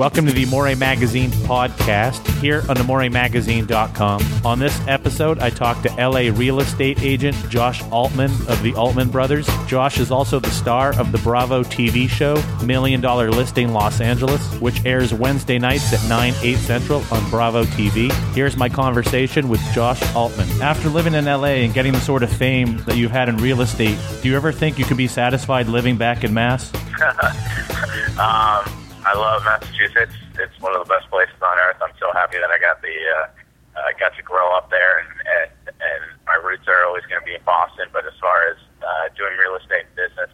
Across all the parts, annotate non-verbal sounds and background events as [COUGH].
Welcome to the More Magazine podcast here on the MoreMagazine.com. On this episode, I talked to LA real estate agent Josh Altman of the Altman Brothers. Josh is also the star of the Bravo TV show Million Dollar Listing Los Angeles, which airs Wednesday nights at 9, 8 Central on Bravo TV. Here's my conversation with Josh Altman. After living in LA and getting the sort of fame that you've had in real estate, do you ever think you could be satisfied living back in Mass? [LAUGHS] um, I love Massachusetts. It's one of the best places on earth. I'm so happy that I got the uh, uh, got to grow up there, and and, and my roots are always going to be in Boston. But as far as uh, doing real estate business,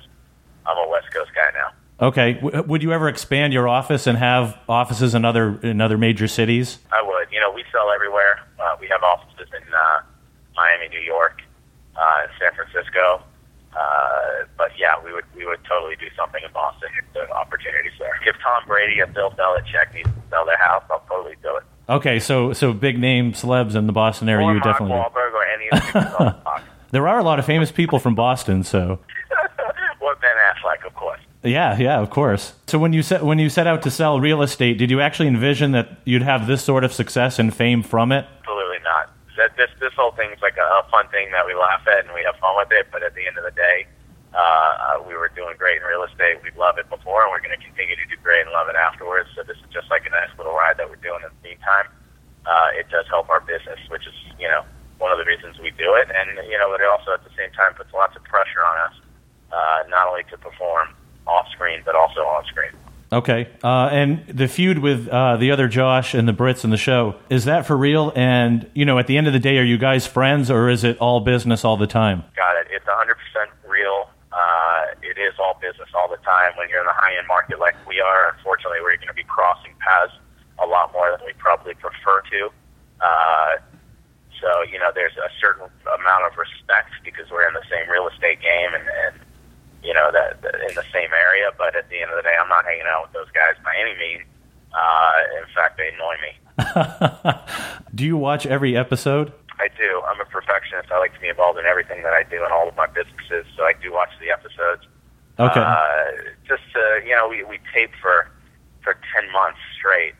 I'm a West Coast guy now. Okay. W- would you ever expand your office and have offices in other in other major cities? I would. You know, we sell everywhere. Uh, we have offices in uh, Miami, New York, uh, San Francisco. Uh, but yeah, we would we would totally do something in Boston the opportunities there. If Tom Brady and Bill Belichick need to sell their house, I'll totally do it. Okay, so so big name celebs in the Boston area, or you would Mark definitely. Wahlberg or any of the people on the block. [LAUGHS] There are a lot of famous people from Boston, so [LAUGHS] Or Ben Affleck, of course. yeah, yeah, of course. So when you set when you set out to sell real estate, did you actually envision that you'd have this sort of success and fame from it? Absolutely not. That this this whole thing's like a, a fun thing that we laugh at and we have fun with it. But at the end of the day, uh, we were doing great in real estate. We love it before, and we're going to continue to do great and love it afterwards. So this is just like a nice little ride that we're doing in the meantime. Uh, it does help our business, which is you know one of the reasons we do it, and you know, but it also at the same time puts lots of pressure on us, uh, not only to perform off screen but also on screen. Okay, uh, and the feud with uh, the other Josh and the Brits in the show is that for real? And you know, at the end of the day, are you guys friends or is it all business all the time? Got it. It's 100% real. Uh, it is all business all the time. When you're in the high end market like we are, unfortunately, we're going to be crossing paths a lot more than we probably prefer to. Uh, so, you know, there's a certain amount of respect because we're in the same real estate game and, and you know, that, that in the same area. But at the end of the day, I'm not hanging out with those guys by any means. Uh, in fact, they annoy me. [LAUGHS] Do you watch every episode? I do. I'm a perfectionist. I like to be involved in everything that I do in all of my businesses, so I do watch the episodes. Okay. Uh, just to, you know, we we tape for for ten months straight,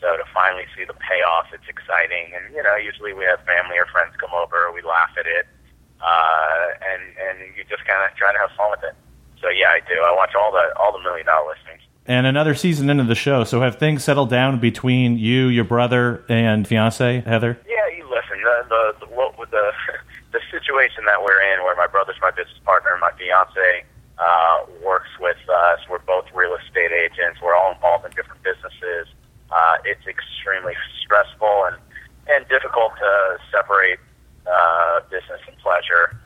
so to finally see the payoff, it's exciting. And you know, usually we have family or friends come over, we laugh at it, uh, and and you just kind of try to have fun with it. So yeah, I do. I watch all the all the million dollar listings. and another season into the show. So have things settled down between you, your brother, and fiance Heather? Yeah, you listen. The the, the what with the the situation that we're in, where my brother's my business partner, my fiance uh, works with us. We're both real estate agents. We're all involved in different businesses. Uh, it's extremely stressful and and difficult to separate uh, business and pleasure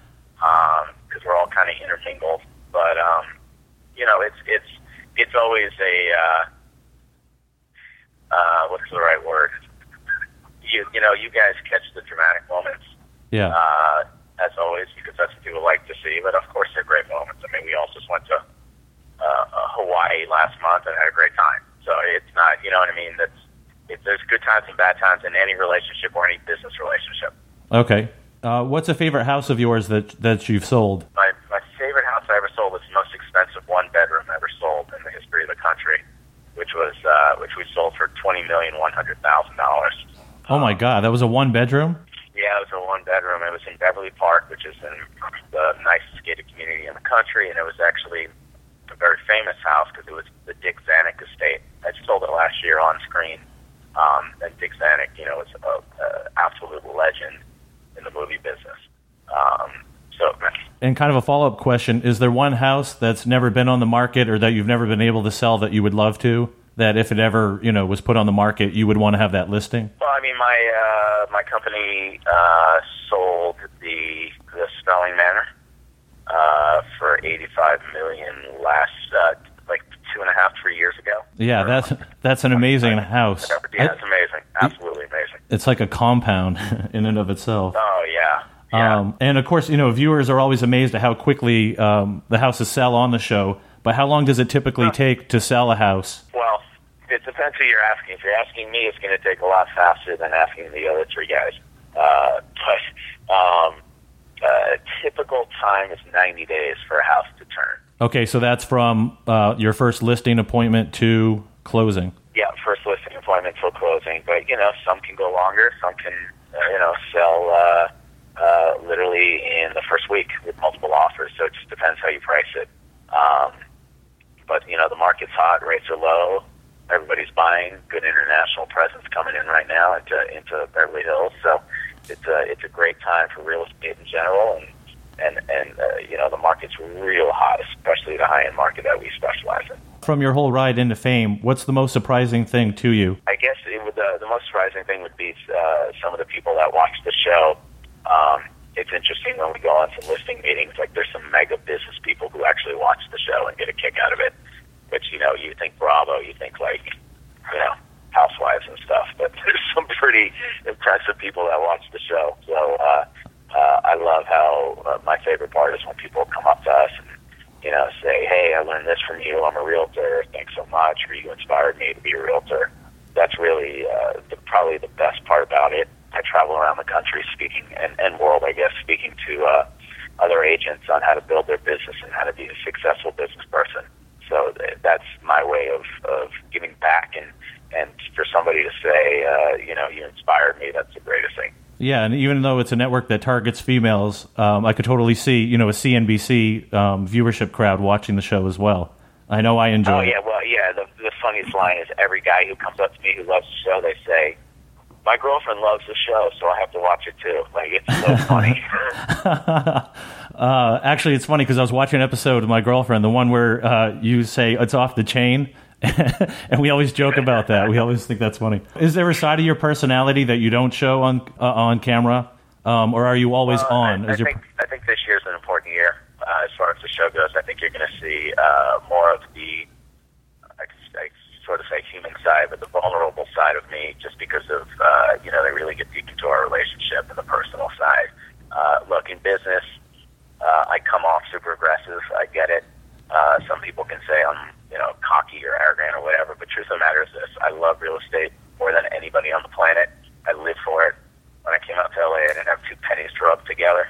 because we're all kind of intermingled. But um, you know, it's it's it's always a uh, uh, what's the right word? You you know, you guys catch the dramatic moments Yeah. uh, as always, because that's what people like to see. But of course, they're great moments. I mean, we also just went to uh, uh, Hawaii last month and had a great time. So it's not, you know what I mean? That's it, there's good times and bad times in any relationship or any business relationship. Okay. Uh, what's a favorite house of yours that that you've sold? My my favorite house I ever sold was the most expensive one bedroom ever sold in the history of the country, which was uh, which we sold for twenty million one hundred thousand dollars. Oh my God, that was a one bedroom. Was a one bedroom. It was in Beverly Park, which is in the nicest gated community in the country, and it was actually a very famous house because it was the Dick Zanuck estate. I sold it last year on screen, um, and Dick Zanuck, you know, is a, a absolute legend in the movie business. Um, so, And kind of a follow up question: Is there one house that's never been on the market or that you've never been able to sell that you would love to? That if it ever you know was put on the market, you would want to have that listing. well, I mean, my uh, my company uh, sold the the Spelling Manor uh, for eighty five million last uh, like two and a half three years ago. Yeah, that's that's an amazing house. Yeah, it's amazing. Absolutely amazing. It's like a compound [LAUGHS] in and of itself. Oh yeah. Yeah. Um, and of course, you know, viewers are always amazed at how quickly um, the houses sell on the show. But how long does it typically take to sell a house? It depends who you're asking. If you're asking me, it's going to take a lot faster than asking the other three guys. Uh, [LAUGHS] but um, uh, typical time is 90 days for a house to turn. Okay, so that's from uh, your first listing appointment to closing. Yeah, first listing appointment till closing. But you know, some can go longer. Some can uh, you know sell uh, uh, literally in the first week with multiple offers. So it just depends how you price it. Um, but you know, the market's hot. Rates are low. Everybody's buying. Good international presence coming in right now into into Beverly Hills. So it's a it's a great time for real estate in general and and and uh, you know the market's real hot, especially the high end market that we specialize in. From your whole ride into fame, what's the most surprising thing to you? I guess it would, uh, the most surprising thing would be uh, some of the people that watch the show. Um, it's interesting when we go on some listing meetings. Like there's some mega business people who actually watch the show and get a kick out of it. Which you know, you think Bravo, you think like you know housewives and stuff, but [LAUGHS] there's some pretty impressive people that watch the show. So uh, uh, I love how uh, my favorite part is when people come up to us and you know say, "Hey, I learned this from you. I'm a realtor. Thanks so much, or you inspired me to be a realtor." That's really uh, the, probably the best part about it. I travel around the country speaking and, and world, I guess, speaking to uh, other agents on how to build their business and how to be a successful business person. That's my way of, of giving back and and for somebody to say, uh, you know, you inspired me, that's the greatest thing. Yeah, and even though it's a network that targets females, um, I could totally see you know a CNBC um, viewership crowd watching the show as well. I know I enjoy. Oh yeah, well yeah. The, the funniest line is every guy who comes up to me who loves the show, they say, "My girlfriend loves the show, so I have to watch it too." Like it's so [LAUGHS] funny. [LAUGHS] [LAUGHS] uh, actually, it's funny because I was watching an episode with my girlfriend, the one where uh, you say it's off the chain. [LAUGHS] and we always joke about that. We always think that's funny. Is there a side of your personality that you don't show on uh, on camera, um, or are you always on? I, I your- think I think this year's an important year uh, as far as the show goes. I think you're going to see uh, more of the, I, I sort of say human side, but the vulnerable side of me, just because of uh, you know they really get deep into our relationship and the personal side. Uh, look, in business, uh, I come off super aggressive. I get it. Uh, some people can say I'm you know cocky or arrogant or whatever, but truth of the matter is this: I love real estate more than anybody on the planet. I live for it. When I came out to LA, I didn't have two pennies to rub together.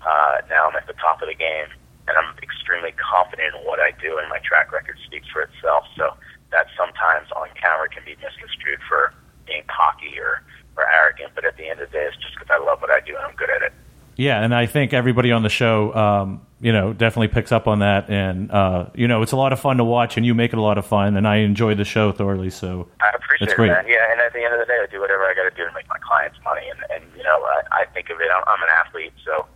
Uh, now I'm at the top of the game, and I'm extremely confident in what I do, and my track record speaks for itself. So that sometimes on camera can be misconstrued for being cocky or, or arrogant, but at the end of the day, it's just because I love what I do and I'm good at it. Yeah, and I think everybody on the show, um, you know, definitely picks up on that, and uh, you know, it's a lot of fun to watch, and you make it a lot of fun, and I enjoy the show thoroughly. So I appreciate That's it, great. man. Yeah, and at the end of the day, I do whatever I got to do to make my clients money, and and you know, I, I think of it. I'm, I'm an athlete, so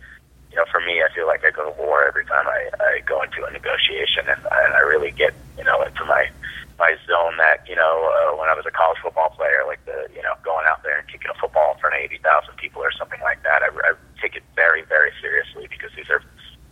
you know, for me, I feel like I go to war every time I, I go into a negotiation, and, and I really get you know into my my zone that you know uh, when I was a college football player, like the you know going out there and kicking a football in front of eighty thousand people or something like that. I, I take it very very seriously because these are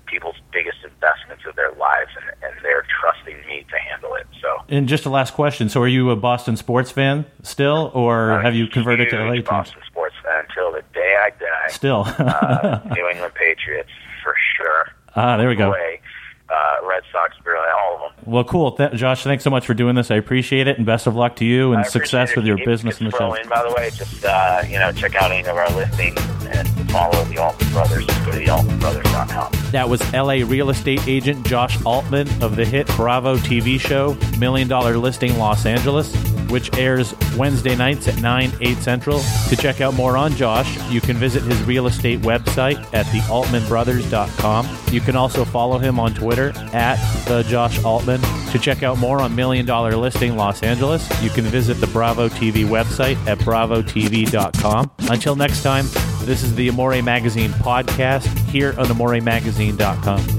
people's biggest investments of their lives, and, and they're trusting me to handle it. So. And just a last question: So, are you a Boston sports fan still, or I'm have you converted to LA teams? Boston sports fan until the day I die. Still, uh, [LAUGHS] New England Patriots for sure. ah, there we go. Way. Uh, Red Sox, really, all of them. Well, cool, Th- Josh. Thanks so much for doing this. I appreciate it, and best of luck to you and success it. with your business and the show. in, by the way, just uh, you know, check out any of our listings and follow the Altman Brothers. Just go to thealtmanbrothers.com. That was LA real estate agent Josh Altman of the hit Bravo TV show Million Dollar Listing Los Angeles, which airs Wednesday nights at 9, 8 central. To check out more on Josh, you can visit his real estate website at thealtmanbrothers.com. You can also follow him on Twitter at the Josh Altman. To check out more on Million Dollar Listing Los Angeles, you can visit the Bravo TV website at bravotv.com. Until next time, this is the Amore Magazine podcast here on AmoreMagazine.com.